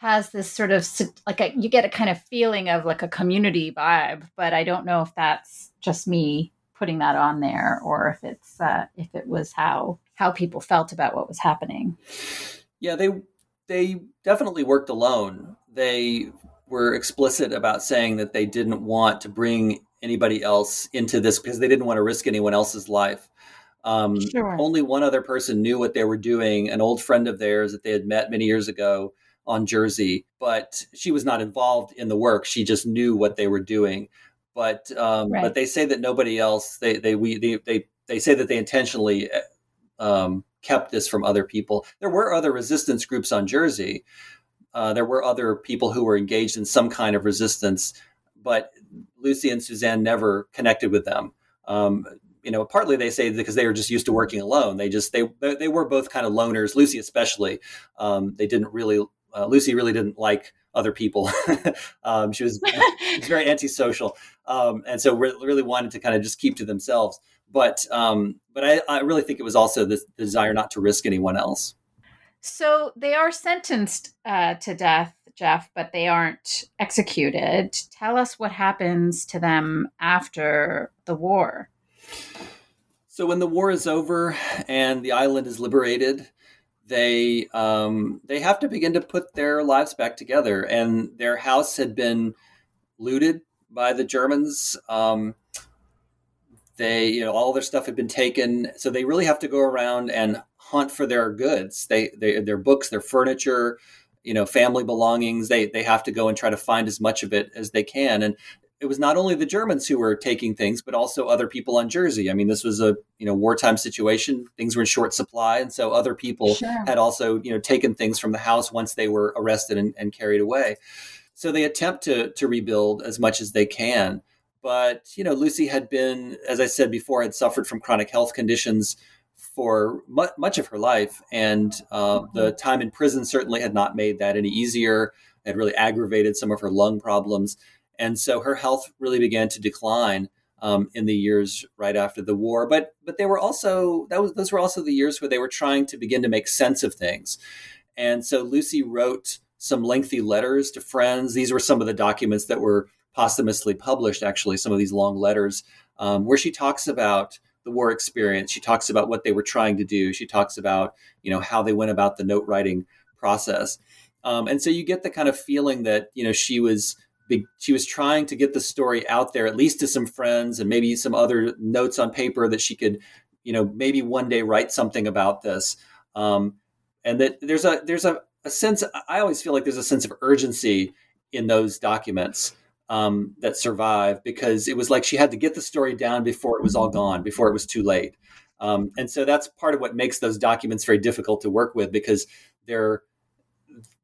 has this sort of like a, you get a kind of feeling of like a community vibe, but I don't know if that's just me putting that on there or if it's uh, if it was how how people felt about what was happening. Yeah, they they definitely worked alone. They were explicit about saying that they didn't want to bring anybody else into this because they didn't want to risk anyone else's life. Um, sure. Only one other person knew what they were doing, an old friend of theirs that they had met many years ago on Jersey, but she was not involved in the work. She just knew what they were doing. But um, right. but they say that nobody else. They they we they they, they say that they intentionally um, kept this from other people. There were other resistance groups on Jersey. Uh, there were other people who were engaged in some kind of resistance, but Lucy and Suzanne never connected with them. Um, you know, partly they say because they were just used to working alone. They just they they were both kind of loners. Lucy especially. Um, they didn't really. Uh, Lucy really didn't like other people. (laughs) um, she was, was very (laughs) antisocial, um, and so re- really wanted to kind of just keep to themselves. But um, but I, I really think it was also the, the desire not to risk anyone else. So they are sentenced uh, to death Jeff, but they aren't executed. Tell us what happens to them after the war. So, when the war is over and the island is liberated, they um, they have to begin to put their lives back together. And their house had been looted by the Germans. Um, they, you know, all their stuff had been taken, so they really have to go around and hunt for their goods. They, they their books, their furniture, you know family belongings. They they have to go and try to find as much of it as they can. And it was not only the Germans who were taking things, but also other people on Jersey. I mean, this was a you know wartime situation; things were in short supply, and so other people sure. had also you know taken things from the house once they were arrested and, and carried away. So they attempt to to rebuild as much as they can. But you know, Lucy had been, as I said before, had suffered from chronic health conditions for mu- much of her life, and uh, mm-hmm. the time in prison certainly had not made that any easier. It had really aggravated some of her lung problems, and so her health really began to decline um, in the years right after the war. But but they were also that was those were also the years where they were trying to begin to make sense of things, and so Lucy wrote some lengthy letters to friends. These were some of the documents that were posthumously published, actually, some of these long letters, um, where she talks about the war experience. She talks about what they were trying to do. She talks about, you know, how they went about the note writing process. Um, and so you get the kind of feeling that, you know, she was she was trying to get the story out there, at least to some friends and maybe some other notes on paper that she could, you know, maybe one day write something about this. Um, and that there's a there's a, a sense. I always feel like there's a sense of urgency in those documents um, that survive because it was like she had to get the story down before it was all gone, before it was too late. Um, and so that's part of what makes those documents very difficult to work with because they're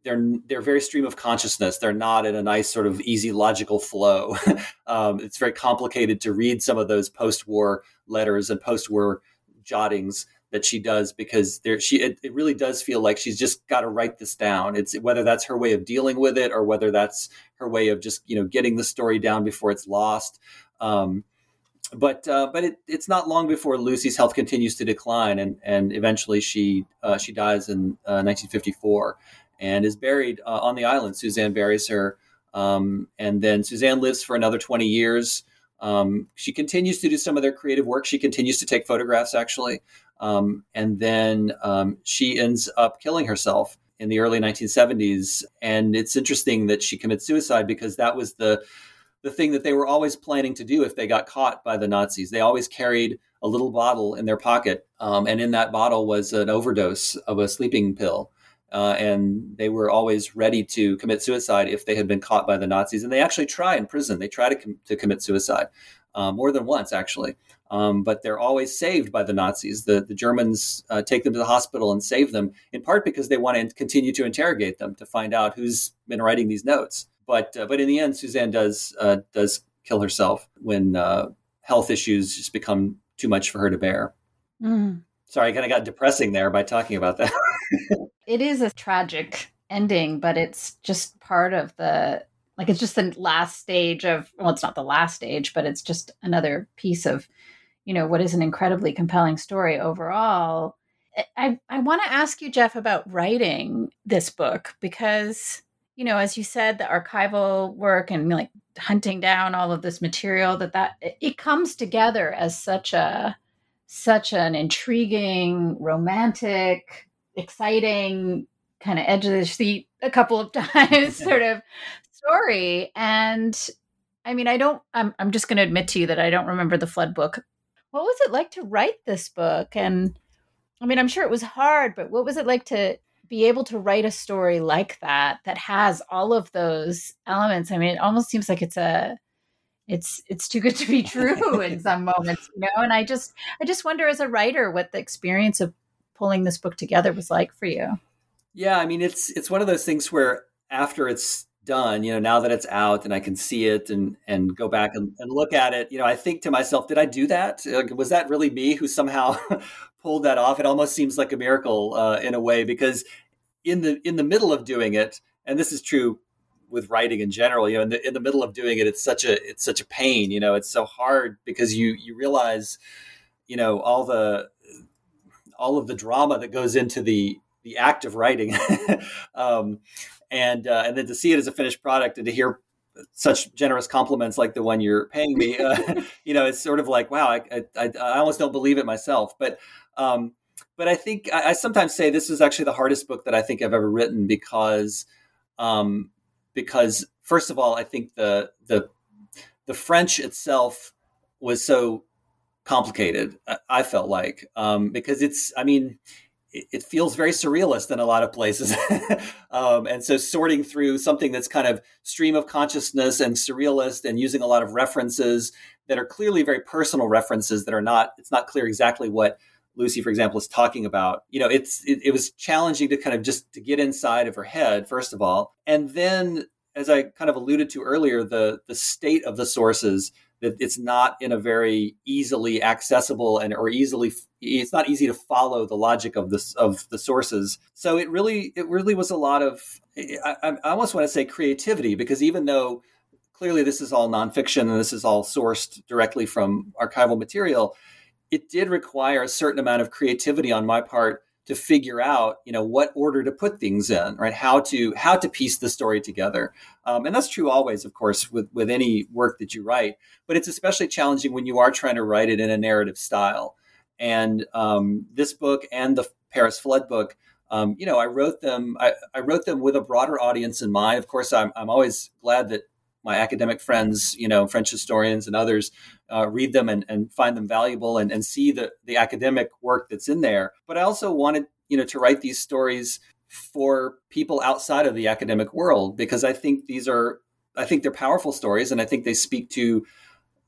they're they're very stream of consciousness. They're not in a nice sort of easy logical flow. (laughs) um, it's very complicated to read some of those post-war letters and post-war jottings that she does because there she it, it really does feel like she's just got to write this down it's whether that's her way of dealing with it or whether that's her way of just you know getting the story down before it's lost um, but uh, but it, it's not long before Lucy's health continues to decline and and eventually she uh, she dies in uh, 1954 and is buried uh, on the island Suzanne buries her um, and then Suzanne lives for another 20 years um, she continues to do some of their creative work. She continues to take photographs, actually. Um, and then um, she ends up killing herself in the early 1970s. And it's interesting that she commits suicide because that was the the thing that they were always planning to do if they got caught by the Nazis. They always carried a little bottle in their pocket, um, and in that bottle was an overdose of a sleeping pill. Uh, and they were always ready to commit suicide if they had been caught by the Nazis. And they actually try in prison. They try to, com- to commit suicide uh, more than once, actually. Um, but they're always saved by the Nazis. The, the Germans uh, take them to the hospital and save them, in part because they want to continue to interrogate them to find out who's been writing these notes. But uh, but in the end, Suzanne does uh, does kill herself when uh, health issues just become too much for her to bear. Mm. Sorry, I kind of got depressing there by talking about that. (laughs) it is a tragic ending, but it's just part of the like it's just the last stage of well, it's not the last stage, but it's just another piece of you know what is an incredibly compelling story overall. I I want to ask you, Jeff, about writing this book because you know, as you said, the archival work and like hunting down all of this material that that it comes together as such a such an intriguing, romantic, exciting kind of edge of the seat a couple of (laughs) times sort of story and i mean i don't i'm, I'm just going to admit to you that i don't remember the flood book what was it like to write this book? And i mean i'm sure it was hard but what was it like to be able to write a story like that that has all of those elements? I mean it almost seems like it's a it's it's too good to be true in (laughs) some moments you know? And i just i just wonder as a writer what the experience of pulling this book together was like for you. Yeah i mean it's it's one of those things where after it's done you know now that it's out and i can see it and and go back and, and look at it you know i think to myself did i do that? Like, was that really me who somehow (laughs) pulled that off? It almost seems like a miracle uh, in a way because in the in the middle of doing it and this is true with writing in general you know in the in the middle of doing it it's such a it's such a pain you know it's so hard because you you realize you know all the all of the drama that goes into the the act of writing. (laughs) Um, and uh, and then to see it as a finished product and to hear such generous compliments like the one you're paying me, uh, (laughs) (laughs) you know, it's sort of like, wow, I, I, I almost don't believe it myself. But, um, but I think I, I, sometimes say this is actually the hardest book that I think I've ever written because, um, because first of all, I think the the the French itself was so complicated. I felt like um, because it's, I mean, it feels very surrealist in a lot of places. (laughs) um, and so sorting through something that's kind of stream of consciousness and surrealist and using a lot of references that are clearly very personal references that are not, it's not clear exactly what Lucy, for example, is talking about. You know, it's, it, it was challenging to kind of just to get inside of her head, first of all. And then, as I kind of alluded to earlier, the, the state of the sources that it's not in a very easily accessible and or easily it's not easy to follow the logic of this of the sources. So it really it really was a lot of I, I almost want to say creativity because even though clearly this is all nonfiction and this is all sourced directly from archival material it did require a certain amount of creativity on my part to figure out you know what order to put things in right? How to how to piece the story together. Um, and that's true always of course with with any work that you write but it's especially challenging when you are trying to write it in a narrative style. And um, this book and the paris flood book um, you know i wrote them I, I, wrote them with a broader audience in mind. Of course i'm, I'm always glad that my academic friends, you know, French historians and others, uh, read them and, and find them valuable and, and see the, the academic work that's in there. But I also wanted, you know, to write these stories for people outside of the academic world because I think these are, I think they're powerful stories and I think they speak to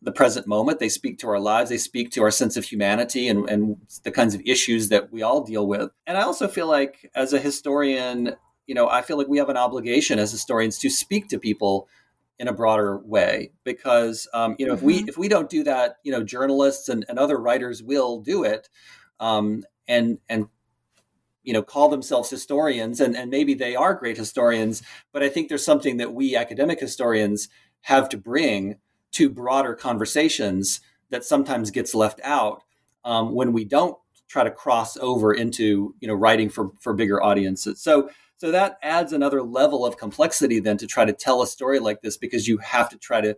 the present moment. They speak to our lives. They speak to our sense of humanity and, and the kinds of issues that we all deal with. And I also feel like as a historian, you know, I feel like we have an obligation as historians to speak to people in a broader way because um, you know mm-hmm. if we mm-hmm. if we don't do that you know journalists and, and other writers will do it um, and and you know call themselves historians and, and maybe they are great historians but i think there's something that we academic historians have to bring to broader conversations that sometimes gets left out um, when we don't try to cross over into you know writing for for bigger audiences so so that adds another level of complexity then to try to tell a story like this because you have to try to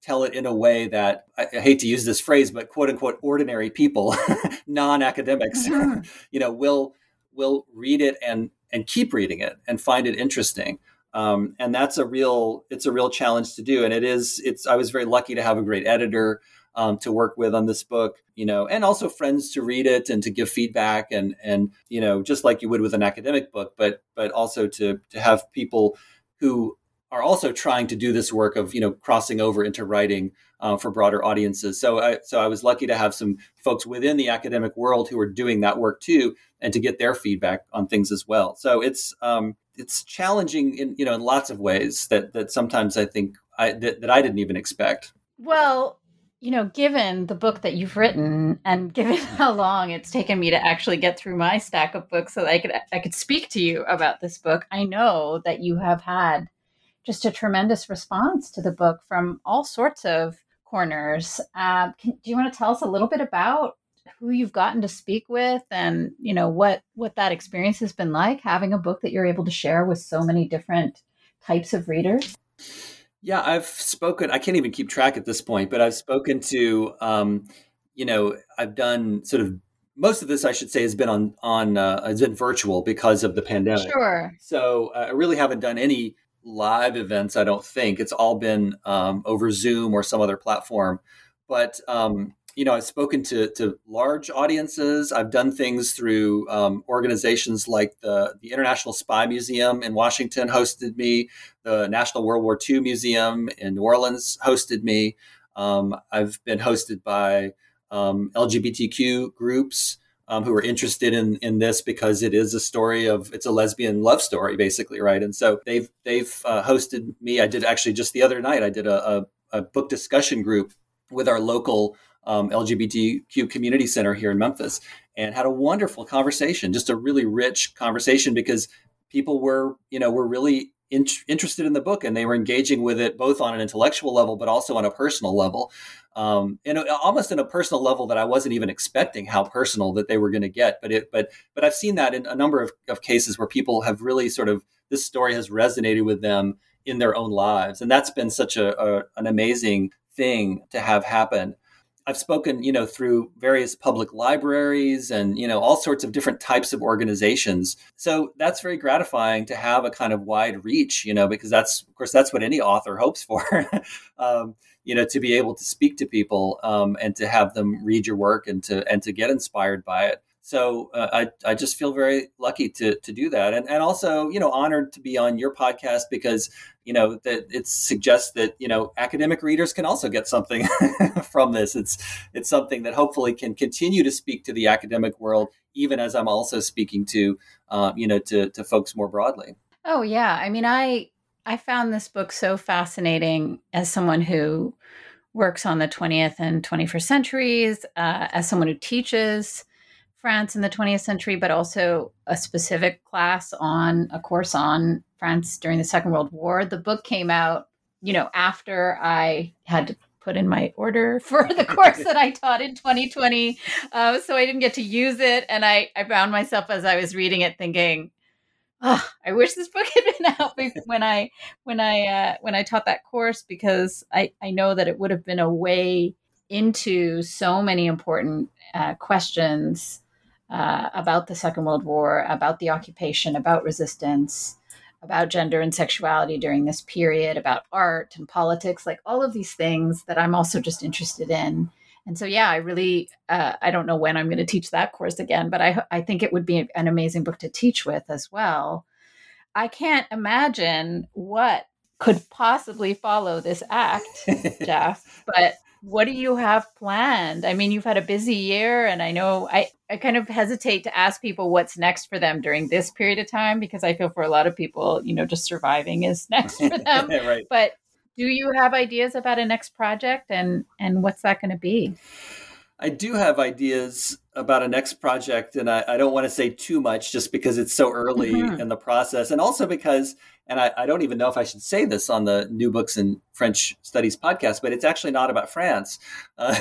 tell it in a way that I, hate to use this phrase, but quote unquote ordinary people, (laughs) non-academics, mm-hmm. (laughs) you know, will will read it and and keep reading it and find it interesting. Um, and that's a real it's a real challenge to do. And it is it's I was very lucky to have a great editor um, to work with on this book, you know, and also friends to read it and to give feedback and and you know just like you would with an academic book, but but also to to have people who are also trying to do this work of you know crossing over into writing uh, for broader audiences. So I so I was lucky to have some folks within the academic world who are doing that work too, and to get their feedback on things as well. So it's um, it's challenging in you know in lots of ways that that sometimes I think I that, that I didn't even expect. Well, you know, given the book that you've written and given (laughs) how long it's taken me to actually get through my stack of books so that I could I could speak to you about this book, I know that you have had just a tremendous response to the book from all sorts of corners. Uh, can, do you want to tell us a little bit about who you've gotten to speak with and you know what what that experience has been like having a book that you're able to share with so many different types of readers? Yeah, I've spoken. I can't even keep track at this point, but I've spoken to, um, you know, I've done sort of most of this, I should say, has been on on uh, has been virtual because of the pandemic. Sure. So uh, I really haven't done any live events. I don't think it's all been um, over Zoom or some other platform. But um, you know, I've spoken to to large audiences. I've done things through um, organizations like the the International Spy Museum in Washington hosted me. The National World War II Museum in New Orleans hosted me. Um, I've been hosted by um, LGBTQ groups um, who are interested in in this because it is a story of it's a lesbian love story basically, right? And so they've they've uh, hosted me. I did actually just the other night. I did a, a, a book discussion group with our local um, LGBTQ community center here in Memphis and had a wonderful conversation, just a really rich conversation because people were, you know, were really in- interested in the book and they were engaging with it both on an intellectual level, but also on a personal level. Um, and almost in a personal level that I wasn't even expecting how personal that they were going to get. But it, but, but I've seen that in a number of, of cases where people have really sort of, this story has resonated with them in their own lives. And that's been such a, a an amazing thing to have happen. I've spoken, you know, through various public libraries and, you know, all sorts of different types of organizations. So that's very gratifying to have a kind of wide reach, you know, because that's, of course, that's what any author hopes for, (laughs) um, you know, to be able to speak to people um, and to have them read your work and to and to get inspired by it. So uh, I, I just feel very lucky to, to do that. And, and also, you know, honored to be on your podcast because, you know, that it suggests that, you know, academic readers can also get something (laughs) from this. It's, it's something that hopefully can continue to speak to the academic world, even as I'm also speaking to, uh, you know, to, to folks more broadly. Oh yeah. I mean, I, I found this book so fascinating as someone who works on the 20th and 21st centuries, uh, as someone who teaches France in the 20th century, but also a specific class on a course on France during the Second World War. The book came out, you know, after I had to put in my order (laughs) for the course that I taught in 2020. Uh, so I didn't get to use it. And I, I found myself as I was reading it thinking, oh, I wish this book (laughs) had been out when I when I uh, when I taught that course because I I know that it would have been a way into so many important uh, questions uh, about the Second World War, about the occupation, about resistance, about gender and sexuality during this period, about art and politics, like all of these things that I'm also just interested in. And so yeah i really uh, i don't know when i'm going to teach that course again but i i think it would be an amazing book to teach with as well. I can't imagine what could possibly follow this act (laughs) jeff but what do you have planned? I mean you've had a busy year and i know i i kind of hesitate to ask people what's next for them during this period of time because i feel for a lot of people you know just surviving is (laughs) next for (laughs) them. Right. but do you have ideas about a next project and and what's that going to be? I do have ideas about a next project and i, I don't want to say too much just because it's so early mm-hmm. in the process and also because and I, I, don't even know if i should say this on the new books in french studies podcast but it's actually not about france. Uh,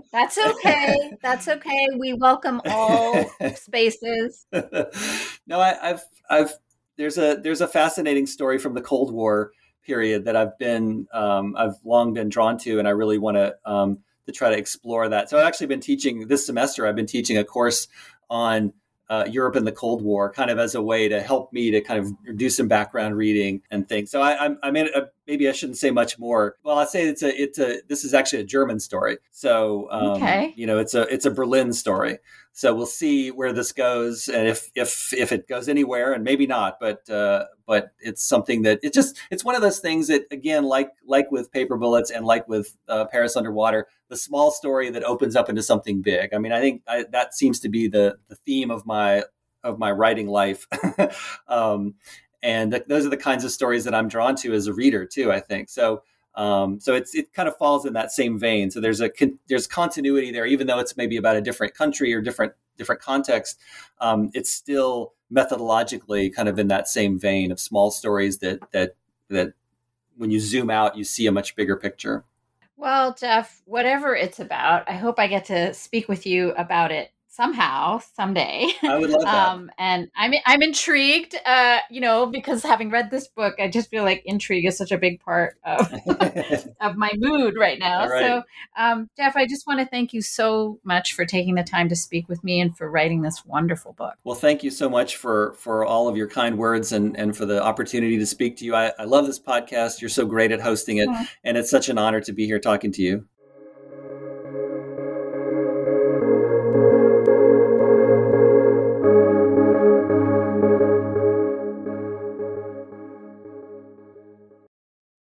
(laughs) that's okay. That's okay. We welcome all (laughs) spaces. No I, i've i've there's a there's a fascinating story from the cold war period that I've been um, I've long been drawn to, and I really want to um, to try to explore that. So I've actually been teaching this semester. I've been teaching a course on uh, Europe and the Cold War, kind of as a way to help me to kind of do some background reading and things. So I, I'm, I mean, uh, maybe I shouldn't say much more. Well, I'd say it's a, it's a, this is actually a German story. So, um, okay. you know, it's a, it's a Berlin story. So we'll see where this goes, and if if if it goes anywhere, and maybe not, but uh, but it's something that it just it's one of those things that again, like like with Paper Bullets and like with uh, Paris Underwater, the small story that opens up into something big. I mean, I think I, that seems to be the the theme of my of my writing life. (laughs) um, and th- those are the kinds of stories that I'm drawn to as a reader too. I think so. Um, so it's it kind of falls in that same vein. So there's a con- there's continuity there, even though it's maybe about a different country or different different context. Um, it's still methodologically kind of in that same vein of small stories that that that when you zoom out, you see a much bigger picture. Well, Jeff, whatever it's about, I hope I get to speak with you about it somehow someday. I would love that. Um, and I'm I'm intrigued, uh, you know, because having read this book, I just feel like intrigue is such a big part of (laughs) of my mood right now. Right. So, um, Jeff, I just want to thank you so much for taking the time to speak with me and for writing this wonderful book. Well, thank you so much for for all of your kind words and and for the opportunity to speak to you. I, I love this podcast. You're so great at hosting it, mm-hmm. and it's such an honor to be here talking to you.